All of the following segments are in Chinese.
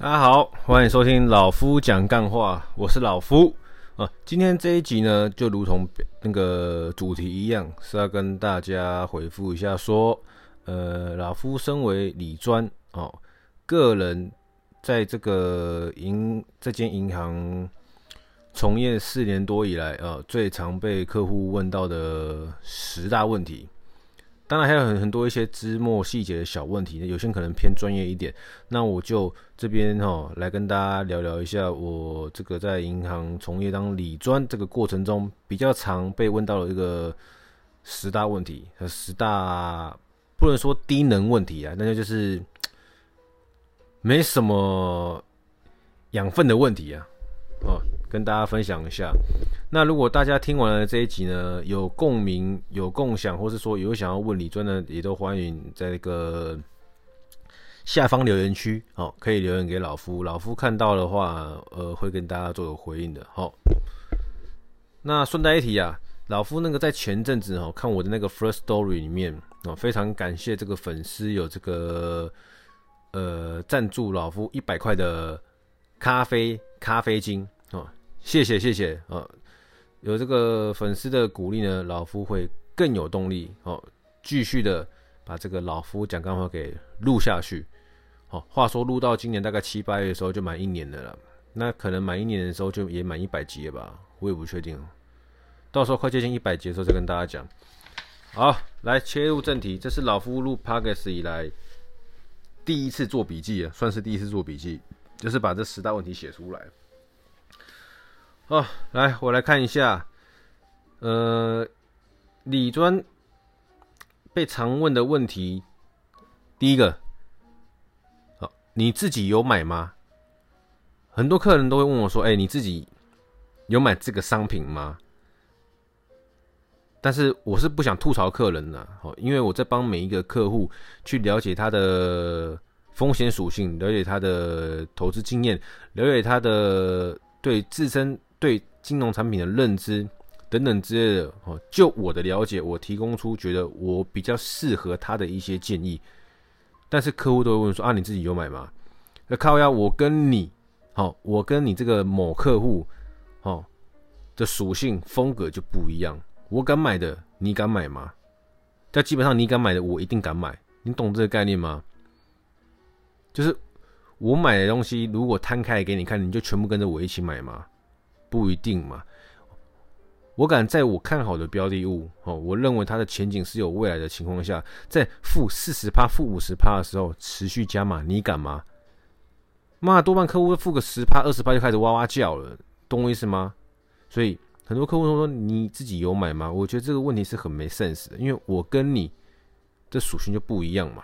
大家好，欢迎收听老夫讲干话，我是老夫啊。今天这一集呢，就如同那个主题一样，是要跟大家回复一下，说，呃，老夫身为理专哦，个人在这个银这间银行从业四年多以来啊，最常被客户问到的十大问题。当然还有很很多一些枝末细节的小问题，有些可能偏专业一点。那我就这边哈来跟大家聊聊一下，我这个在银行从业当理专这个过程中比较常被问到的一个十大问题和十大不能说低能问题啊，那就就是没什么养分的问题啊，哦，跟大家分享一下。那如果大家听完了这一集呢，有共鸣、有共享，或是说有想要问李尊的，也都欢迎在那个下方留言区，哦，可以留言给老夫，老夫看到的话，呃，会跟大家做个回应的，好。那顺带一提啊，老夫那个在前阵子哦，看我的那个 First Story 里面哦，非常感谢这个粉丝有这个呃赞助老夫一百块的咖啡咖啡精哦，谢谢谢谢哦。有这个粉丝的鼓励呢，老夫会更有动力哦，继续的把这个老夫讲干话给录下去。好，话说录到今年大概七八月的时候就满一年的了，那可能满一年的时候就也满一百集了吧，我也不确定。到时候快接近一百集的时候再跟大家讲。好，来切入正题，这是老夫录 Podcast 以来第一次做笔记啊，算是第一次做笔记，就是把这十大问题写出来。哦，来，我来看一下，呃，理专被常问的问题，第一个，好，你自己有买吗？很多客人都会问我说：“哎，你自己有买这个商品吗？”但是我是不想吐槽客人的，哦，因为我在帮每一个客户去了解他的风险属性，了解他的投资经验，了解他的对自身。对金融产品的认知等等之类的哦，就我的了解，我提供出觉得我比较适合他的一些建议。但是客户都会问说啊，你自己有买吗？那靠呀，我跟你好，我跟你这个某客户哦的属性风格就不一样。我敢买的，你敢买吗？但基本上你敢买的，我一定敢买。你懂这个概念吗？就是我买的东西，如果摊开给你看，你就全部跟着我一起买吗？不一定嘛，我敢在我看好的标的物哦，我认为它的前景是有未来的情况下，在负四十趴、负五十趴的时候持续加码，你敢吗？妈，多半客户会负个十趴、二十趴就开始哇哇叫了，懂我意思吗？所以很多客户都说，你自己有买吗？我觉得这个问题是很没 sense 的，因为我跟你的属性就不一样嘛。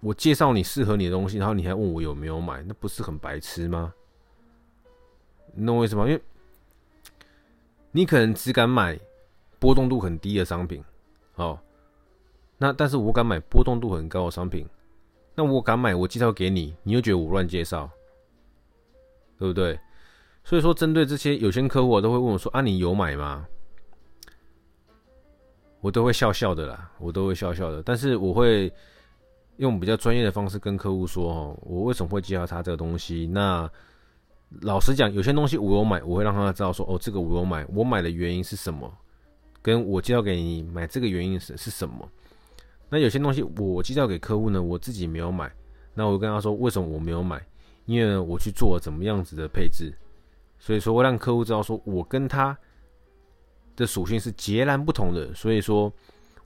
我介绍你适合你的东西，然后你还问我有没有买，那不是很白痴吗？你懂我意思吗？因为你可能只敢买波动度很低的商品，哦，那但是我敢买波动度很高的商品，那我敢买，我介绍给你，你又觉得我乱介绍，对不对？所以说，针对这些有些客户，我都会问我说：“啊，你有买吗？”我都会笑笑的啦，我都会笑笑的，但是我会。用比较专业的方式跟客户说：“哦，我为什么会介绍他这个东西？那老实讲，有些东西我有买，我会让他知道说：哦，这个我有买，我买的原因是什么？跟我介绍给你买这个原因是是什么？那有些东西我介绍给客户呢，我自己没有买，那我就跟他说为什么我没有买？因为我去做怎么样子的配置，所以说会让客户知道说我跟他的属性是截然不同的。所以说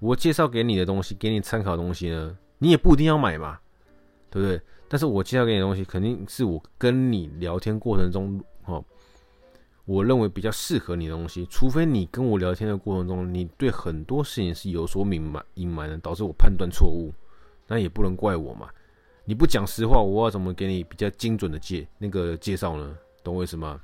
我介绍给你的东西，给你参考的东西呢。”你也不一定要买嘛，对不对？但是我介绍给你的东西，肯定是我跟你聊天过程中，哦，我认为比较适合你的东西。除非你跟我聊天的过程中，你对很多事情是有所隐瞒、隐瞒的，导致我判断错误，那也不能怪我嘛。你不讲实话，我要怎么给你比较精准的介那个介绍呢？懂我意思吗？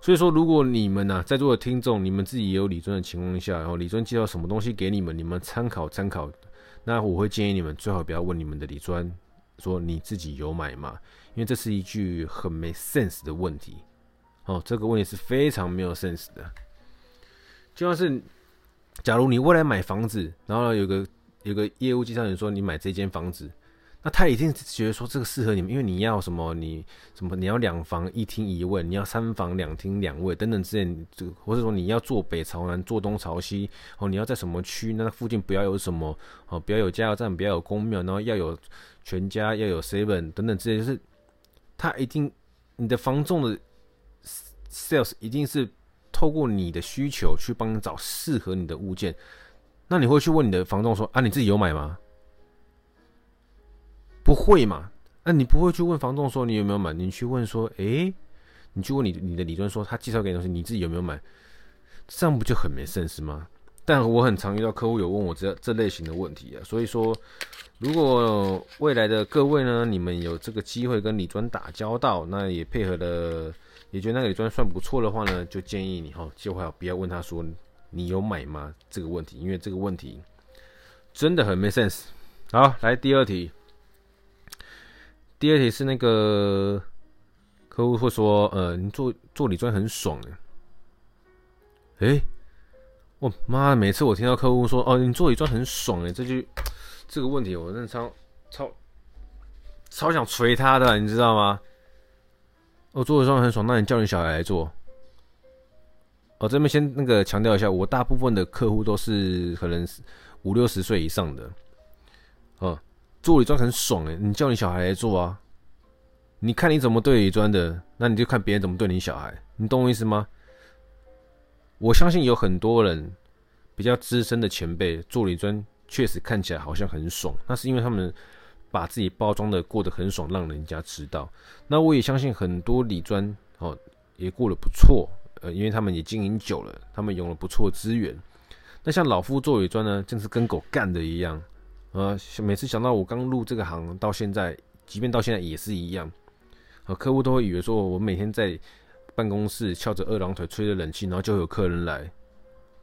所以说，如果你们呢、啊，在座的听众，你们自己也有理尊的情况下，然后理尊介绍什么东西给你们，你们参考参考。那我会建议你们最好不要问你们的李专，说你自己有买吗？因为这是一句很没 sense 的问题。哦，这个问题是非常没有 sense 的。就像是，假如你未来买房子，然后有个有个业务介绍人说你买这间房子，那他一定觉得说这个适合你们，因为你要什么，你什么你要两房一厅一卫，你要三房两厅两卫等等之类，这或者说你要坐北朝南，坐东朝西，哦，你要在什么区？那附近不要有什么哦，不要有加油站，不要有公庙，然后要有全家，要有 seven 等等之类，就是他一定你的房仲的 sales 一定是透过你的需求去帮你找适合你的物件。那你会去问你的房仲说啊，你自己有买吗？不会嘛？那你不会去问房东说你有没有买？你去问说，诶，你去问你你的理专说他介绍给你东西，你自己有没有买？这样不就很没 sense 吗？但我很常遇到客户有问我这这类型的问题啊。所以说，如果未来的各位呢，你们有这个机会跟李专打交道，那也配合的，也觉得那个李专算不错的话呢，就建议你哈，就好不要问他说你有买吗这个问题，因为这个问题真的很没 sense。好，来第二题。第二题是那个客户会说：“呃，你做做理专很爽哎。”诶，我妈，每次我听到客户说：“哦，你做理专很爽哎。”这句这个问题，我真的超超超想锤他的，你知道吗？我做理专很爽，那你叫你小孩来做。哦，这边先那个强调一下，我大部分的客户都是可能五六十岁以上的，哦。做理专很爽哎，你叫你小孩来做啊？你看你怎么对理专的，那你就看别人怎么对你小孩，你懂我意思吗？我相信有很多人比较资深的前辈做理专，确实看起来好像很爽，那是因为他们把自己包装的过得很爽，让人家知道。那我也相信很多理专哦也过得不错，呃，因为他们也经营久了，他们有了不错资源。那像老夫做理专呢，真是跟狗干的一样。呃，每次想到我刚入这个行到现在，即便到现在也是一样，呃，客户都会以为说我每天在办公室翘着二郎腿，吹着冷气，然后就有客人来。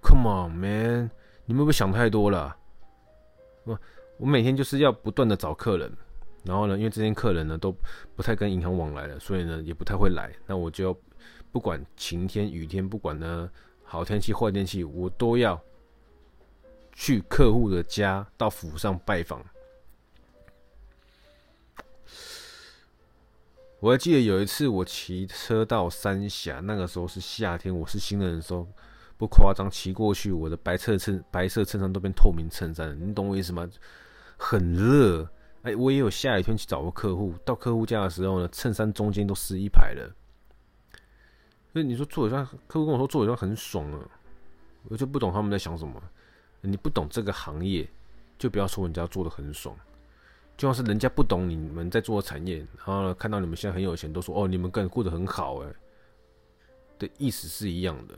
Come on, man，你们会不会想太多了？我我每天就是要不断的找客人，然后呢，因为这些客人呢都不太跟银行往来了，所以呢也不太会来。那我就不管晴天雨天，不管呢好天气坏天气，我都要。去客户的家，到府上拜访。我还记得有一次，我骑车到三峡，那个时候是夏天，我是新人的时候，不夸张，骑过去，我的白色衬白色衬衫都变透明衬衫了，你懂我意思吗？很热，哎，我也有下雨天去找过客户，到客户家的时候呢，衬衫中间都湿一排了。所以你说做理专，客户跟我说做理专很爽啊，我就不懂他们在想什么。你不懂这个行业，就不要说人家做的很爽。就像是人家不懂你们在做的产业，然后，看到你们现在很有钱，都说哦，你们更过得很好哎。的意思是一样的。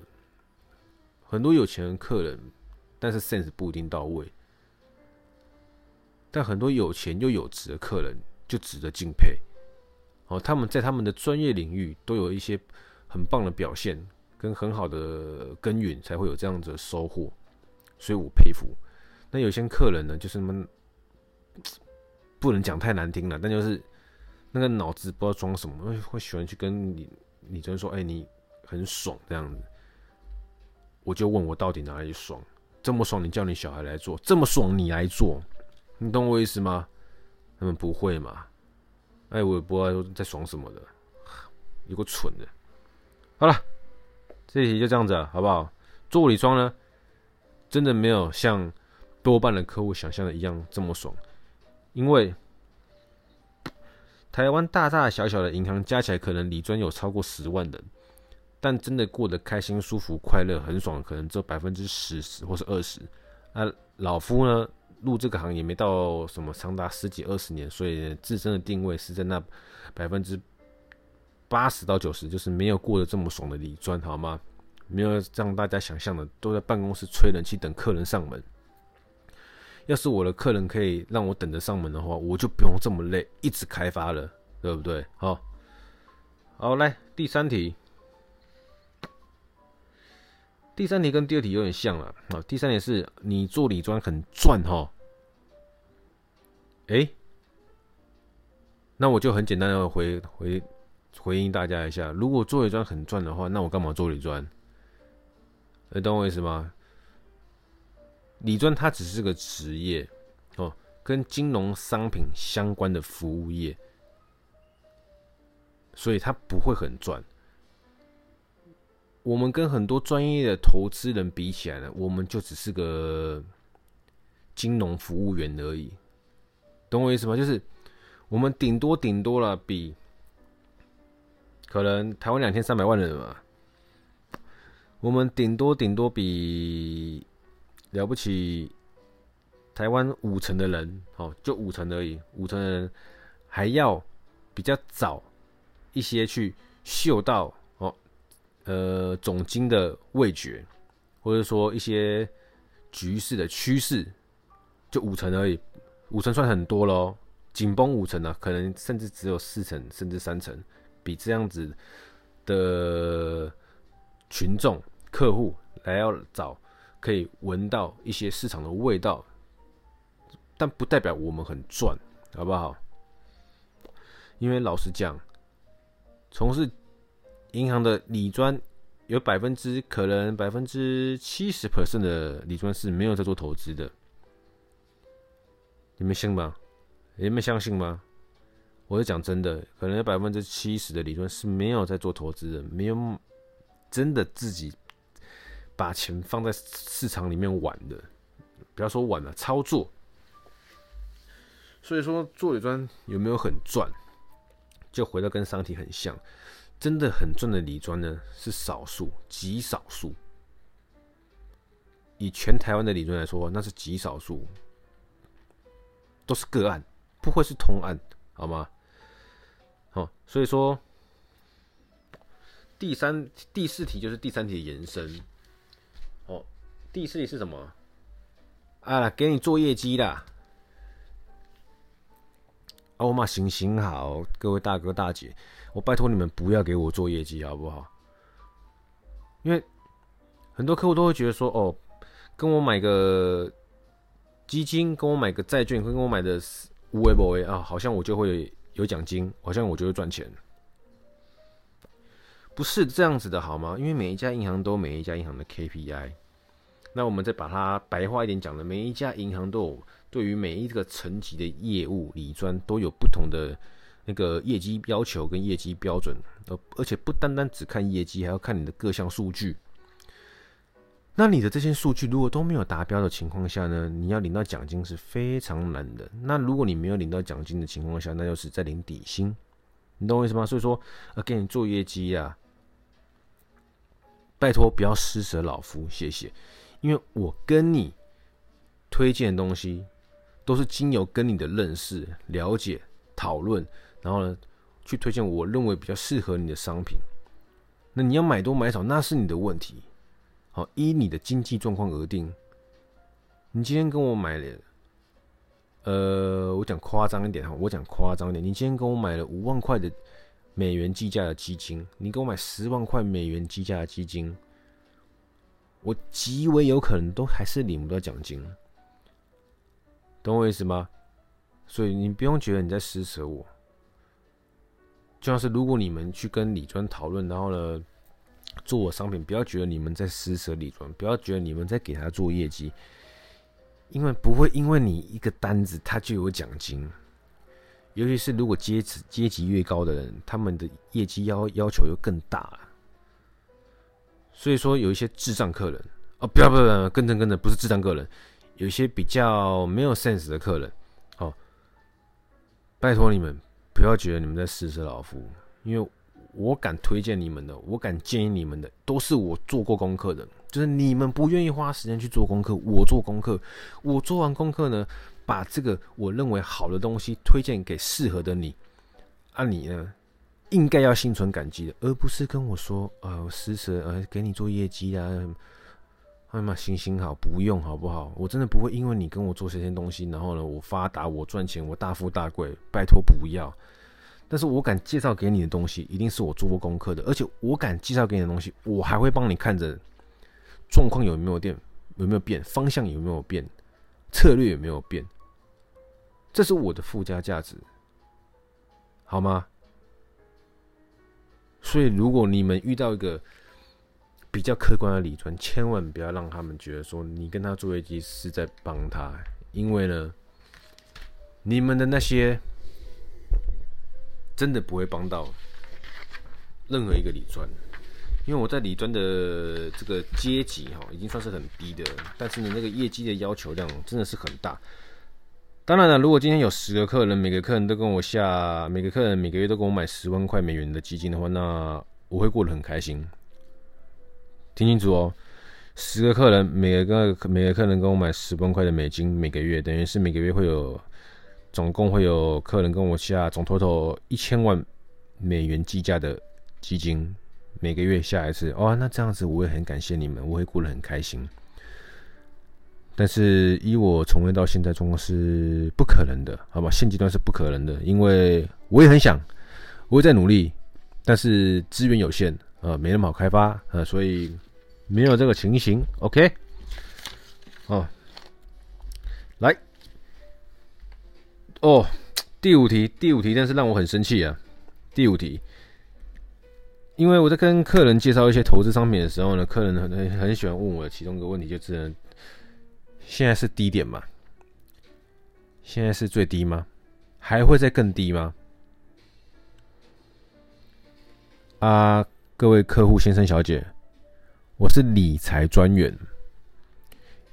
很多有钱的客人，但是 sense 不一定到位。但很多有钱又有质的客人，就值得敬佩。哦，他们在他们的专业领域都有一些很棒的表现，跟很好的耕耘，才会有这样子的收获。所以我佩服，那有些客人呢，就是他们不能讲太难听了，但就是那个脑子不知道装什么，会喜欢去跟你你真说，哎，你很爽这样子。我就问我到底哪里爽？这么爽，你叫你小孩来做，这么爽你来做，你懂我意思吗？他们不会嘛？哎，我也不知道在爽什么的，有个蠢的。好了，这题就这样子，好不好？做理装呢？真的没有像多半的客户想象的一样这么爽，因为台湾大大小小的银行加起来可能理专有超过十万人，但真的过得开心、舒服、快乐、很爽，可能只有百分之十十或是二十。那老夫呢，入这个行业没到什么长达十几二十年，所以自身的定位是在那百分之八十到九十，就是没有过得这么爽的理专，好吗？没有让大家想象的，都在办公室吹冷气等客人上门。要是我的客人可以让我等着上门的话，我就不用这么累，一直开发了，对不对？好，好，来第三题。第三题跟第二题有点像了。好，第三题是你做理专很赚哈？哎，那我就很简单的回回回应大家一下：如果做理专很赚的话，那我干嘛做理专？你懂我意思吗？理专它只是个职业哦，跟金融商品相关的服务业，所以它不会很赚。我们跟很多专业的投资人比起来呢，我们就只是个金融服务员而已，懂我意思吗？就是我们顶多顶多了比可能台湾两千三百万人嘛，我们顶多顶多比了不起台湾五成的人，哦，就五成而已，五成的人还要比较早一些去嗅到哦。呃，总经的味觉，或者说一些局势的趋势，就五成而已，五成算很多咯。紧绷五成啊，可能甚至只有四成，甚至三成，比这样子的群众客户来要找，可以闻到一些市场的味道，但不代表我们很赚，好不好？因为老实讲，从事。银行的理专有百分之可能百分之七十 percent 的理专是没有在做投资的，你们信吗？你们相信吗？我是讲真的，可能有百分之七十的理专是没有在做投资的，没有真的自己把钱放在市场里面玩的，不要说玩了，操作。所以说做理专有没有很赚？就回到跟商体很像。真的很赚的理专呢，是少数，极少数。以全台湾的理专来说，那是极少数，都是个案，不会是通案，好吗？好，所以说第三、第四题就是第三题的延伸。第四题是什么？啊，给你做业绩啦。欧玛，行行好，各位大哥大姐，我拜托你们不要给我做业绩，好不好？因为很多客户都会觉得说，哦，跟我买个基金，跟我买个债券，跟我买的无为不为啊，好像我就会有奖金，好像我就会赚钱，不是这样子的，好吗？因为每一家银行都每一家银行的 KPI，那我们再把它白话一点讲的，每一家银行都有。对于每一个层级的业务，理专都有不同的那个业绩要求跟业绩标准，而而且不单单只看业绩，还要看你的各项数据。那你的这些数据如果都没有达标的情况下呢，你要领到奖金是非常难的。那如果你没有领到奖金的情况下，那就是在领底薪。你懂我意思吗？所以说，呃，给你做业绩啊，拜托不要施舍老夫，谢谢，因为我跟你推荐的东西。都是经由跟你的认识、了解、讨论，然后呢，去推荐我认为比较适合你的商品。那你要买多买少，那是你的问题。好，依你的经济状况而定。你今天跟我买了，呃，我讲夸张一点哈，我讲夸张一点，你今天跟我买了五万块的美元计价的基金，你给我买十万块美元计价的基金，我极为有可能都还是领不到奖金。懂我意思吗？所以你不用觉得你在施舍我，就像是如果你们去跟李专讨论，然后呢，做我商品，不要觉得你们在施舍李专，不要觉得你们在给他做业绩，因为不会因为你一个单子他就有奖金，尤其是如果阶级阶级越高的人，他们的业绩要要求又更大了。所以说有一些智障客人哦，不要不要不要，跟着跟着，不是智障客人。有一些比较没有 sense 的客人，哦，拜托你们不要觉得你们在施舍老夫，因为我敢推荐你们的，我敢建议你们的，都是我做过功课的。就是你们不愿意花时间去做功课，我做功课，我做完功课呢，把这个我认为好的东西推荐给适合的你，啊，你呢，应该要心存感激的，而不是跟我说，呃，施舍，呃，给你做业绩啊。哎妈，行行好，不用好不好？我真的不会因为你跟我做这些东西，然后呢，我发达，我赚钱，我大富大贵，拜托不要。但是我敢介绍给你的东西，一定是我做过功课的，而且我敢介绍给你的东西，我还会帮你看着状况有没有变，有没有变，方向有没有变，策略有没有变，这是我的附加价值，好吗？所以如果你们遇到一个。比较客观的理专，千万不要让他们觉得说你跟他做业绩是在帮他，因为呢，你们的那些真的不会帮到任何一个理专，因为我在理专的这个阶级哈，已经算是很低的，但是呢，那个业绩的要求量真的是很大。当然了，如果今天有十个客人，每个客人都跟我下，每个客人每个月都跟我买十万块美元的基金的话，那我会过得很开心。听清楚哦，十个客人，每个每个客人跟我买十万块的美金，每个月等于是每个月会有，总共会有客人跟我下总 total 一千万美元计价的基金，每个月下一次，哦，那这样子我也很感谢你们，我会过得很开心。但是以我从未到现在状况是不可能的，好吧？现阶段是不可能的，因为我也很想，我也在努力，但是资源有限，呃，没那么好开发，呃，所以没有这个情形。OK，哦，来，哦，第五题，第五题，但是让我很生气啊！第五题，因为我在跟客人介绍一些投资商品的时候呢，客人很很很喜欢问我其中一个问题，就是。现在是低点吗？现在是最低吗？还会再更低吗？啊，各位客户先生小姐，我是理财专员，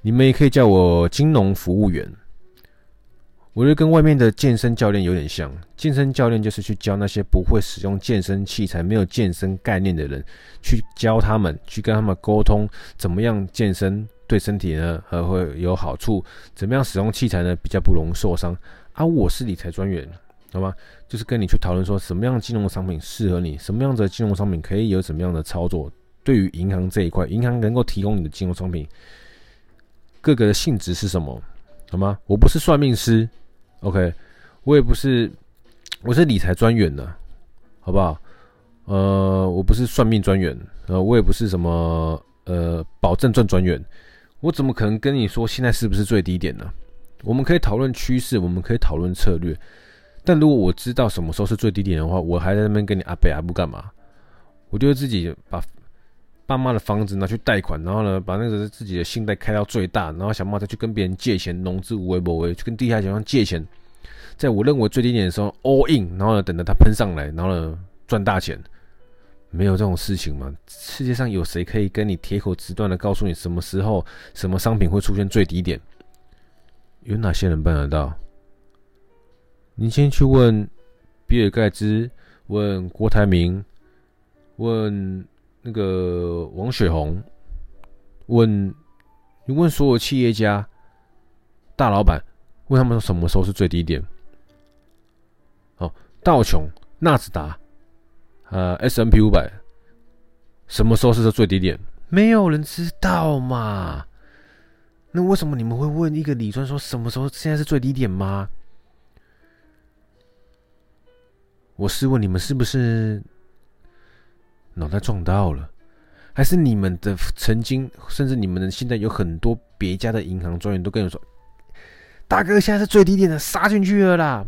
你们也可以叫我金融服务员。我觉得跟外面的健身教练有点像，健身教练就是去教那些不会使用健身器材、没有健身概念的人，去教他们，去跟他们沟通怎么样健身对身体呢，还会有好处，怎么样使用器材呢，比较不容易受伤。啊，我是理财专员，好吗？就是跟你去讨论说，什么样的金融商品适合你，什么样的金融商品可以有什么样的操作。对于银行这一块，银行能够提供你的金融商品，各个的性质是什么，好吗？我不是算命师。OK，我也不是，我是理财专员的，好不好？呃，我不是算命专员，呃，我也不是什么呃保证赚专员，我怎么可能跟你说现在是不是最低点呢？我们可以讨论趋势，我们可以讨论策略，但如果我知道什么时候是最低点的话，我还在那边跟你阿北阿不干嘛？我就自己把爸妈的房子拿去贷款，然后呢，把那个自己的信贷开到最大，然后想办法再去跟别人借钱，融资无为不为，去跟地下钱庄借钱，在我认为最低点的时候 all in，然后呢，等着它喷上来，然后呢，赚大钱，没有这种事情吗？世界上有谁可以跟你铁口直断的告诉你什么时候什么商品会出现最低点？有哪些人办得到？你先去问比尔盖茨，问郭台铭，问。那个王雪红问，你问所有企业家、大老板，问他们说什么时候是最低点？哦，道琼、纳斯达，呃，S M P 五百，什么时候是最低点？没有人知道嘛。那为什么你们会问一个理专说什么时候现在是最低点吗？我试问你们是不是？脑袋撞到了，还是你们的曾经，甚至你们的现在有很多别家的银行专员都跟你说：“大哥，现在是最低点的，杀进去了啦！”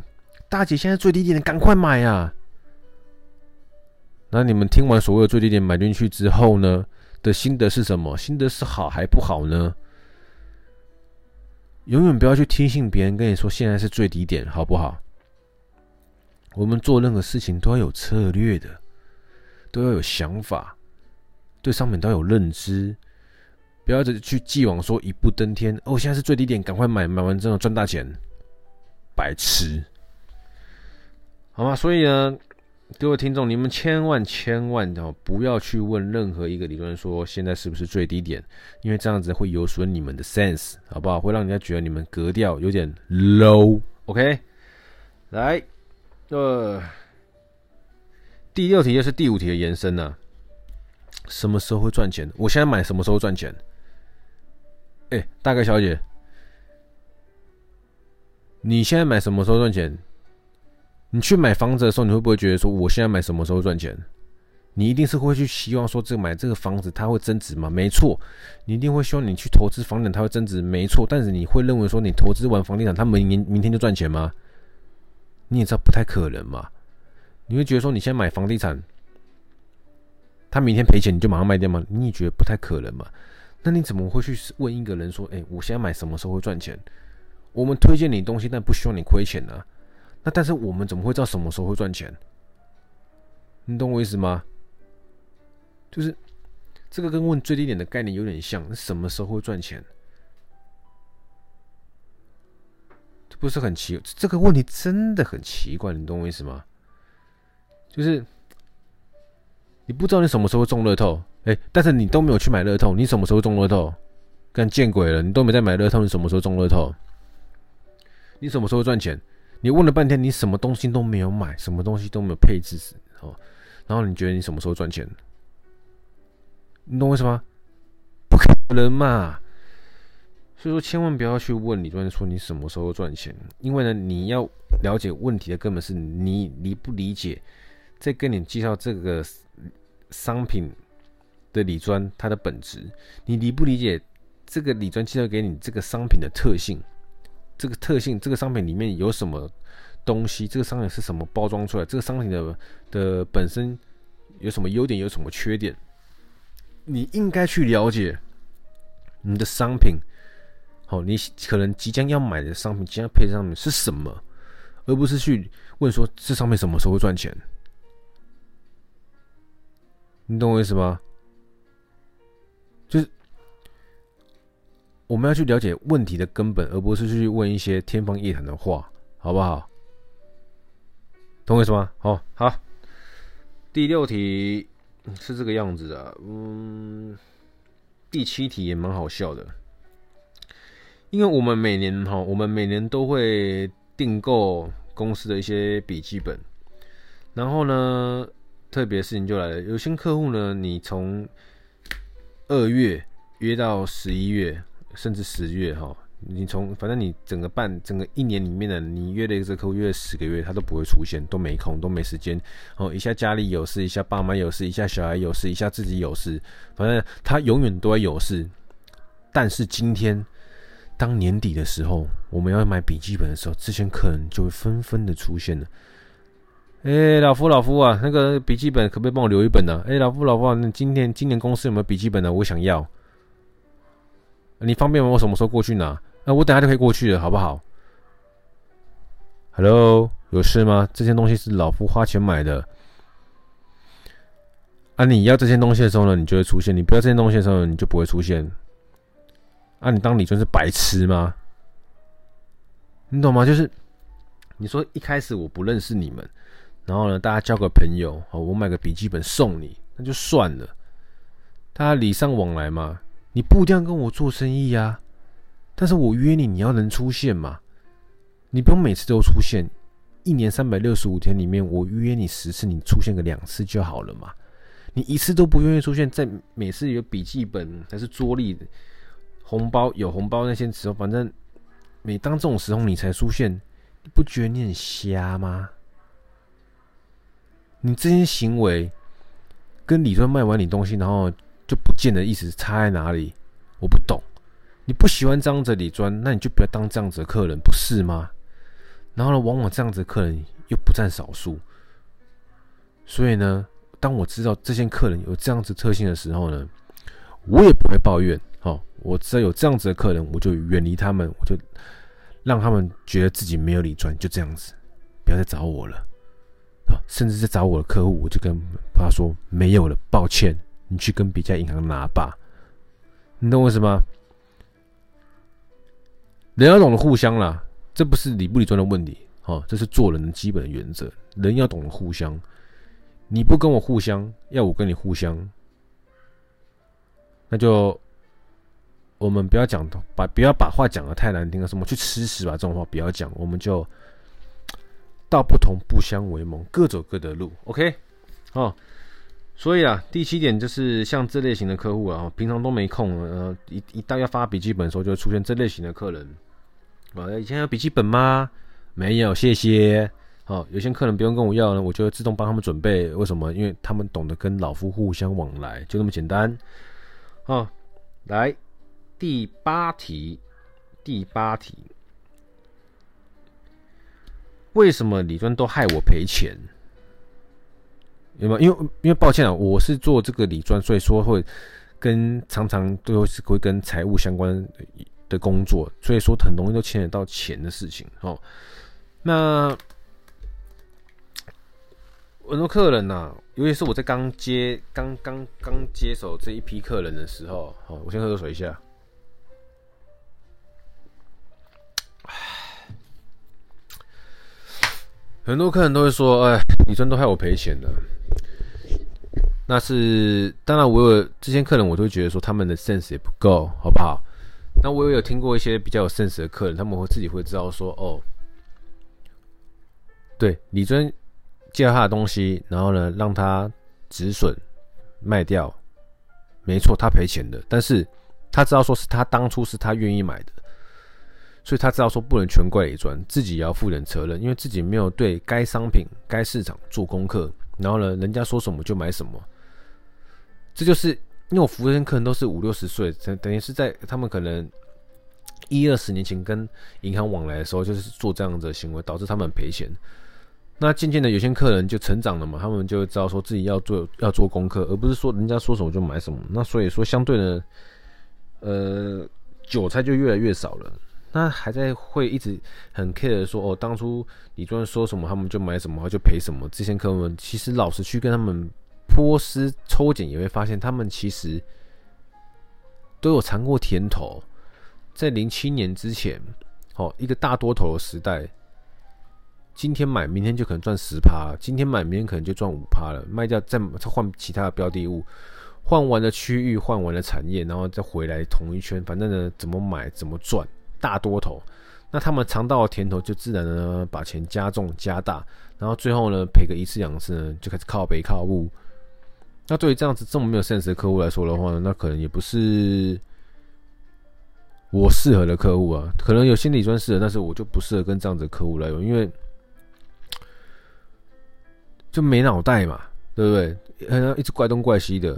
大姐，现在最低点的，赶快买啊！那你们听完所谓的最低点买进去之后呢？的心得是什么？心得是好还不好呢？永远不要去听信别人跟你说现在是最低点，好不好？我们做任何事情都要有策略的。都要有想法，对商品都要有认知，不要去既往说一步登天哦。现在是最低点，赶快买，买完之后赚大钱，白痴，好吗？所以呢，各位听众，你们千万千万哦，不要去问任何一个理论说现在是不是最低点，因为这样子会有损你们的 sense，好不好？会让人家觉得你们格调有点 low。OK，来，呃。第六题就是第五题的延伸呢、什么时候会赚钱？我现在买什么时候赚钱？哎、大哥小姐，你现在买什么时候赚钱？你去买房子的时候，你会不会觉得说，我现在买什么时候赚钱？你一定是会去希望说，这买这个房子它会增值吗？没错，你一定会希望你去投资房产它会增值，没错。但是你会认为说，你投资完房地产，它明年明天就赚钱吗？你也知道不太可能嘛。你会觉得说，你现在买房地产，他明天赔钱，你就马上卖掉吗？你也觉得不太可能嘛？那你怎么会去问一个人说，哎，我现在买什么时候会赚钱？我们推荐你东西，但不希望你亏钱啊。那但是我们怎么会知道什么时候会赚钱？你懂我意思吗？就是这个跟问最低点的概念有点像，什么时候会赚钱？这不是很奇？这个问题真的很奇怪，你懂我意思吗？就是你不知道你什么时候中乐透，哎，但是你都没有去买乐透，你什么时候中乐透？干见鬼了！你都没在买乐透，你什么时候中乐透？你什么时候赚钱？你问了半天，你什么东西都没有买，什么东西都没有配置，哦，然后你觉得你什么时候赚钱？你懂为什么？不可能嘛！所以说，千万不要去问李专说你什么时候赚钱，因为呢，你要了解问题的根本是你理不理解，在跟你介绍这个商品的理专它的本质，你理不理解？这个理专介绍给你这个商品的特性，这个特性，这个商品里面有什么东西？这个商品是什么包装出来？这个商品的的本身有什么优点？有什么缺点？你应该去了解你的商品。好，你可能即将要买的商品，即将配上面是什么，而不是去问说这商品什么时候会赚钱。你懂我意思吗？我们要去了解问题的根本，而不是去问一些天方夜谭的话，好不好？懂我意思吗？好，好。第六题是这个样子的，嗯，第七题也蛮好笑的，因为我们每年哈，我们每年都会订购公司的一些笔记本，然后呢，特别事情就来了，有些客户呢，你从二月约到十一月。甚至十月哈，你从反正你整个半整个一年里面的，你约了一个客户约了十个月，他都不会出现，都没空，都没时间。哦，一下家里有事，一下爸妈有事，一下小孩有事，一下自己有事，反正他永远都会有事。但是今天当年底的时候，我们要买笔记本的时候，这些客人就会纷纷的出现了。哎、老夫老夫啊，那个笔记本可不可以帮我留一本呢、啊？哎、老夫老夫啊，那今天今年公司有没有笔记本呢、我想要。你方便吗？我什么时候过去拿？那我等下就可以过去了，好不好？Hello，有事吗？这件东西是老夫花钱买的。啊，你要这件东西的时候呢，你就会出现；你不要这件东西的时候，你就不会出现。啊，你当理专是白痴吗？你懂吗？就是你说一开始我不认识你们，然后呢，大家交个朋友，好，我买个笔记本送你，那就算了，大家礼尚往来嘛。你不一定要跟我做生意呀，但是我约你，你要能出现嘛。你不用每次都出现，一年三百六十五天里面，我约你十次，你出现个两次就好了嘛。你一次都不愿意出现，在每次有笔记本还是桌立、红包有红包那些时候，反正每当这种时候你才出现，你不觉得你很瞎吗？你这些行为跟理专卖完你东西，然后。不见的意思差在哪里？我不懂。你不喜欢这样子的理专，那你就不要当这样子的客人，不是吗？然后呢，往往这样子的客人又不占少数。所以呢，当我知道这些客人有这样子特性的时候呢，我也不会抱怨。好，我只要有这样子的客人，我就远离他们，我就让他们觉得自己没有理专，就这样子，不要再找我了。甚至在找我的客户，我就跟他说没有了，抱歉。你去跟别家银行拿吧，你懂我意思吗？人要懂得互相啦，这不是理不理专的问题，哦，这是做人的基本原则。人要懂得互相，你不跟我互相，要我跟你互相，那就我们不要讲，把不要把话讲的太难听了，什么去吃屎吧这种话不要讲，我们就道不同不相为谋，各走各的路，OK，哦。所以啊，第七点就是像这类型的客户啊，平常都没空，呃，一一到要发笔记本的时候，就会出现这类型的客人。啊，以前有笔记本吗？没有，谢谢。哦，有些客人不用跟我要呢，我就会自动帮他们准备。为什么？因为他们懂得跟老夫互相往来，就那么简单。好，来第八题，第八题，为什么理专都害我赔钱？有没有？因为因为抱歉啊，我是做这个理专，所以说会跟常常都是会跟财务相关的工作，所以说很容易都牵扯到钱的事情哦。那很多客人呐、啊，尤其是我在刚接、刚刚刚接手这一批客人的时候，好，我先喝口水一下。很多客人都会说：“哎，李专都害我赔钱了。”那是当然，我有这些客人，我都觉得说他们的 sense 也不够，好不好？那我也有听过一些比较有 sense 的客人，他们会自己会知道说：“哦，对，李专。”借他的东西，然后呢，让他止损卖掉，没错，他赔钱的。但是他知道说是他当初是他愿意买的，所以他知道说不能全怪李尊，自己也要负点责任，因为自己没有对该商品、该市场做功课。然后呢，人家说什么就买什么。这就是因为我服务的客人都是五六十岁，等等于是在他们可能一二十年前跟银行往来的时候，就是做这样的行为，导致他们赔钱。那渐渐的，有些客人就成长了嘛，他们就知道说自己要做要做功课，而不是说人家说什么就买什么。那所以说，相对的，呃，韭菜就越来越少了。那还在会一直很 care 说哦，当初你专说什么，他们就买什么，就赔什么。这些客人其实老实去跟他们波斯抽检，也会发现他们其实都有尝过甜头。在零七年之前，哦，一个大多头的时代。今天买，明天就可能赚十趴；今天买，明天可能就赚五趴了。卖掉再换其他的标的物，换完了区域，换完了产业，然后再回来同一圈。反正呢，怎么买怎么赚，大多头。那他们尝到甜头，就自然的呢把钱加重加大，然后最后呢赔个一次两次呢，就开始靠北靠物。那对于这样子这么没有 sense 的客户来说的话呢，那可能也不是我适合的客户啊。可能有心理专适合，但是我就不适合跟这样子的客户来用，因为。就没脑袋嘛，对不对？好像一直怪东怪西的。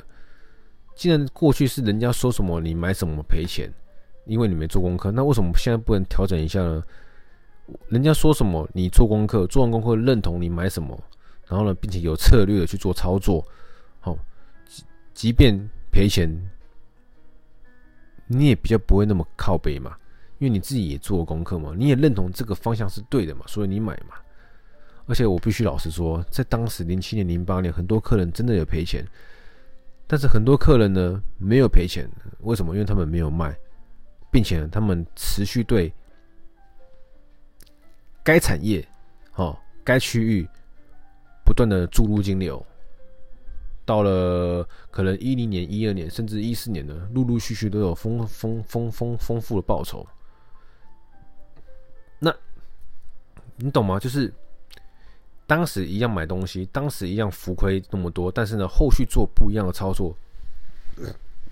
既然过去是人家说什么你买什么赔钱，因为你没做功课，那为什么现在不能调整一下呢？人家说什么你做功课，做完功课认同你买什么，然后呢，并且有策略的去做操作，即便赔钱，你也比较不会那么靠背嘛，因为你自己也做功课嘛，你也认同这个方向是对的嘛，所以你买嘛。而且我必须老实说，在当时零七年、零八年，很多客人真的有赔钱，但是很多客人呢没有赔钱，为什么？因为他们没有卖，并且他们持续对该产业、哦该区域不断的注入金流，到了可能一零年、一二年，甚至一四年呢，陆陆续续都有丰丰丰丰丰富的报酬。那你懂吗？就是。当时一样买东西，当时一样浮亏那么多，但是呢，后续做不一样的操作，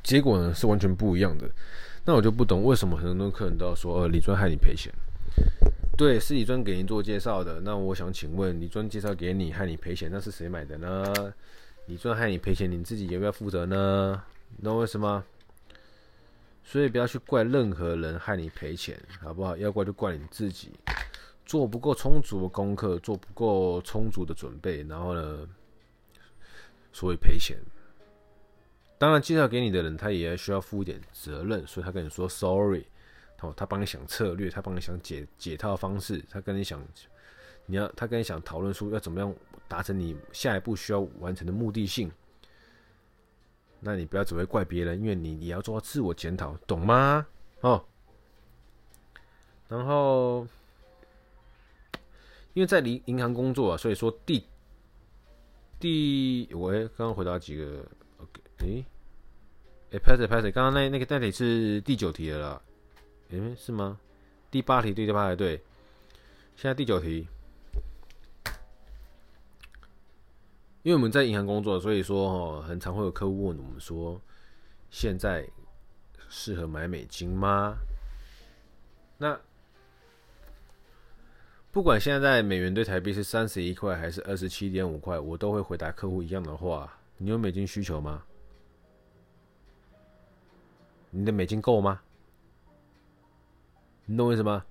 结果呢是完全不一样的。那我就不懂为什么很多客人都要说，呃，李专害你赔钱。对，是李专给您做介绍的。那我想请问，李专介绍给你害你赔钱，那是谁买的呢？李专害你赔钱，你自己有没有负责呢？你懂为什么？所以不要去怪任何人害你赔钱，好不好？要怪就怪你自己。做不够充足的功课，做不够充足的准备，然后呢，所以赔钱。当然，介绍给你的人，他也需要负一点责任，所以他跟你说 sorry，哦，他帮你想策略，他帮你想解解套方式，他跟你想，你要他跟你想讨论出要怎么样达成你下一步需要完成的目的性。那你不要只会怪别人，因为你你要做自我检讨，懂吗？哦，然后。因为在银银行工作啊，所以说第第我刚刚回答几个，OK，诶诶拍谁拍谁，刚刚那那个那题是第九题了啦，诶是吗？第八题对第八题对，现在第九题，因为我们在银行工作，所以说哈，很常会有客户问我们说，现在适合买美金吗？那。不管现在美元兑台币是三十一块还是二十七点五块，我都会回答客户一样的话：你有美金需求吗？你的美金够吗？你懂我意思吗？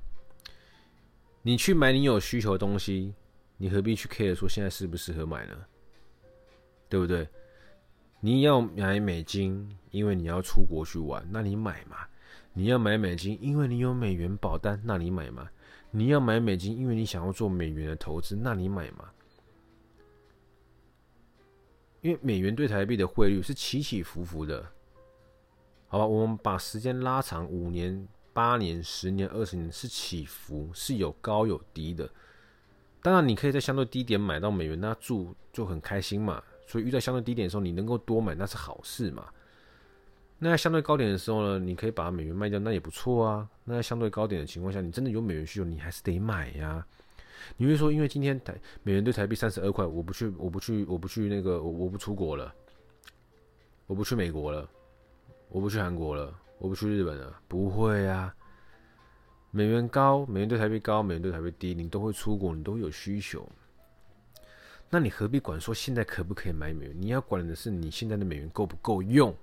你去买你有需求的东西，你何必去 care 说现在适不适合买呢？对不对？你要买美金，因为你要出国去玩，那你买嘛。你要买美金，因为你有美元保单，那你买嘛？你要买美金，因为你想要做美元的投资，那你买嘛？因为美元对台币的汇率是起起伏伏的，好吧？我们把时间拉长五年、八年、十年、二十年，是起伏，是有高有低的。当然，你可以在相对低点买到美元，那住就很开心嘛。所以遇到相对低点的时候，你能够多买，那是好事嘛。那在相对高点的时候呢，你可以把美元卖掉，那也不错啊。那在相对高点的情况下，你真的有美元需求，你还是得买呀。你会说，因为今天台美元对台币三十二块，我不去，我不去，我不去那个，我我不出国了，我不去美国了，我不去韩国了，我不去日本了，不会啊。美元高，美元对台币高，美元对台币低，你都会出国，你都会有需求。那你何必管说现在可不可以买美元？你要管的是你现在的美元够不够用。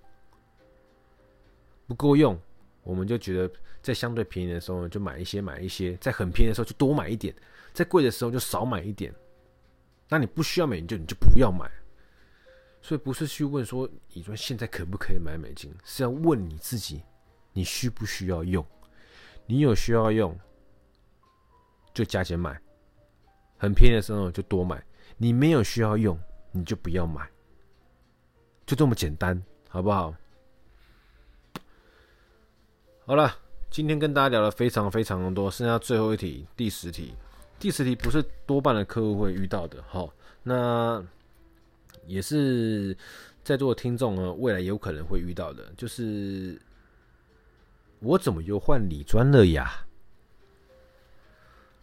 不够用，我们就觉得在相对便宜的时候，就买一些买一些；在很便宜的时候就多买一点；在贵的时候就少买一点。那你不需要美元，就你就不要买。所以不是去问说，你说现在可不可以买美金，是要问你自己，你需不需要用？你有需要用，就加减买；很便宜的时候就多买。你没有需要用，你就不要买。就这么简单，好不好？好了，今天跟大家聊了非常非常的多，剩下最后一题，第十题。第十题不是多半的客户会遇到的，好，那也是在座的听众呢，未来有可能会遇到的，就是我怎么又换理专了呀？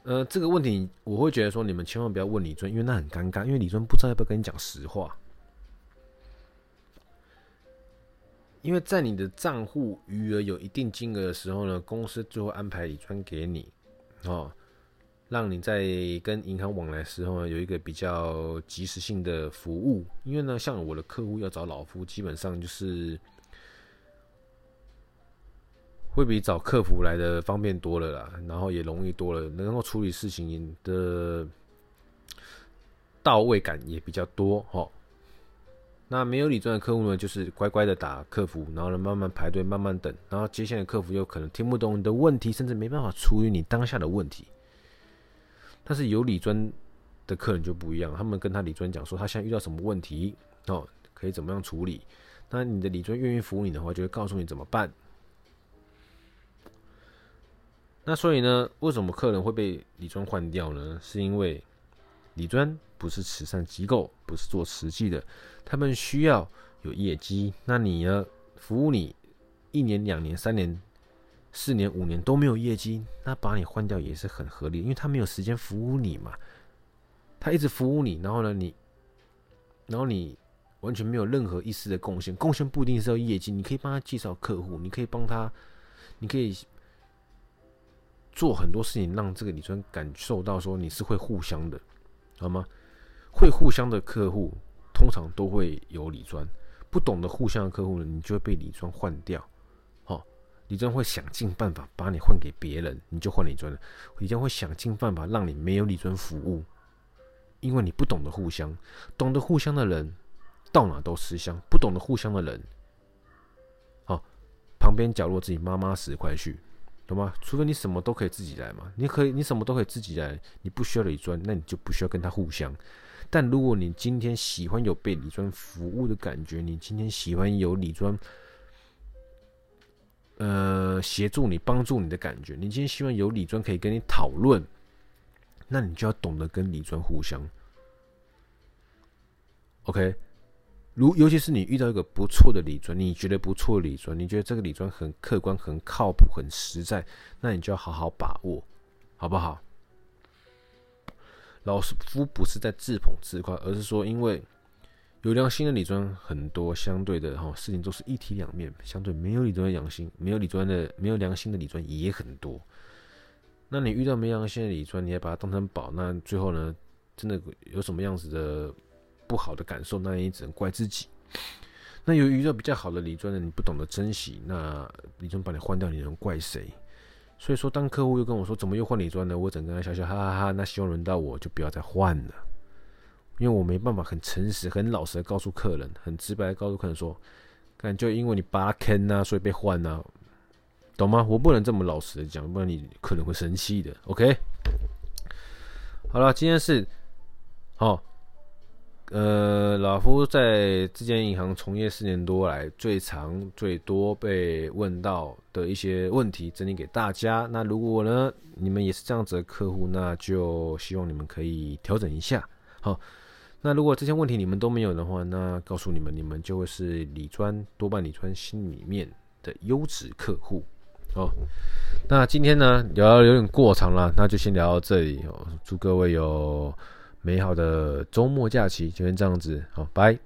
呃，这个问题我会觉得说，你们千万不要问李尊，因为那很尴尬，因为李尊不知道要不要跟你讲实话。因为在你的账户余额有一定金额的时候呢，公司就会安排李尊给你，哦，让你在跟银行往来的时候呢，有一个比较及时性的服务。因为呢，像我的客户要找老夫，基本上就是会比找客服来的方便多了啦，然后也容易多了，能够处理事情的到位感也比较多，哦。那没有理专的客户呢，就是乖乖的打客服，然后呢慢慢排队，慢慢等，然后接下来客服有可能听不懂你的问题，甚至没办法处理你当下的问题。但是有理专的客人就不一样，他们跟他理专讲说他现在遇到什么问题哦，可以怎么样处理。那你的理专愿意服务你的话，就会告诉你怎么办。那所以呢，为什么客人会被李专换掉呢？是因为李专不是慈善机构，不是做慈济的。他们需要有业绩，那你呢？服务你一年、两年、三年、四年、五年都没有业绩，那把你换掉也是很合理，因为他没有时间服务你嘛。他一直服务你，然后呢，你，然后你完全没有任何一丝的贡献。贡献不一定是要业绩，你可以帮他介绍客户，你可以帮他，你可以做很多事情，让这个理专感受到说你是会互相的，好吗？会互相的客户。通常都会有李专，不懂得互相的客户呢，你就会被李专换掉。好，李专会想尽办法把你换给别人，你就换李专了。李专会想尽办法让你没有李专服务，因为你不懂得互相，懂得互相的人到哪都吃香，不懂得互相的人，好，旁边角落自己妈妈死快去，懂吗？除非你什么都可以自己来嘛，你可以，你什么都可以自己来，你不需要理专，那你就不需要跟他互相。但如果你今天喜欢有被理专服务的感觉，你今天喜欢有理专，呃，协助你、帮助你的感觉，你今天希望有理专可以跟你讨论，那你就要懂得跟理专互相。OK，如尤其是你遇到一个不错的理专，你觉得不错的理专，你觉得这个理专很客观、很靠谱、很实在，那你就要好好把握，好不好？老师夫不是在自捧自夸，而是说，因为有良心的理专很多，相对的哈事情都是一体两面。相对没有理专的良心，没有理专的没有良心的理专也很多。那你遇到没良心的理专，你还把它当成宝，那最后呢，真的有什么样子的不好的感受，那你只能怪自己。那有遇到比较好的理专呢，你不懂得珍惜，那理专把你换掉，你能怪谁？所以说，当客户又跟我说怎么又换理专呢？我整个人笑笑哈哈哈。那希望轮到我就不要再换了，因为我没办法很诚实、很老实的告诉客人，很直白的告诉客人说，感觉因为你拔坑呐，所以被换呐。懂吗？我不能这么老实的讲，不然你可能会生气的。OK，好了，今天是，好，呃，老夫在这间银行从业四年多来，最长最多被问到的一些问题整理给大家。那如果呢，你们也是这样子的客户，那就希望你们可以调整一下。好，那如果这些问题你们都没有的话，那告诉你们，你们就会是李专多半李专心里面的优质客户。哦，那今天呢聊有点过长了，那就先聊到这里哦。祝各位有美好的周末假期，就先这样子，好，拜。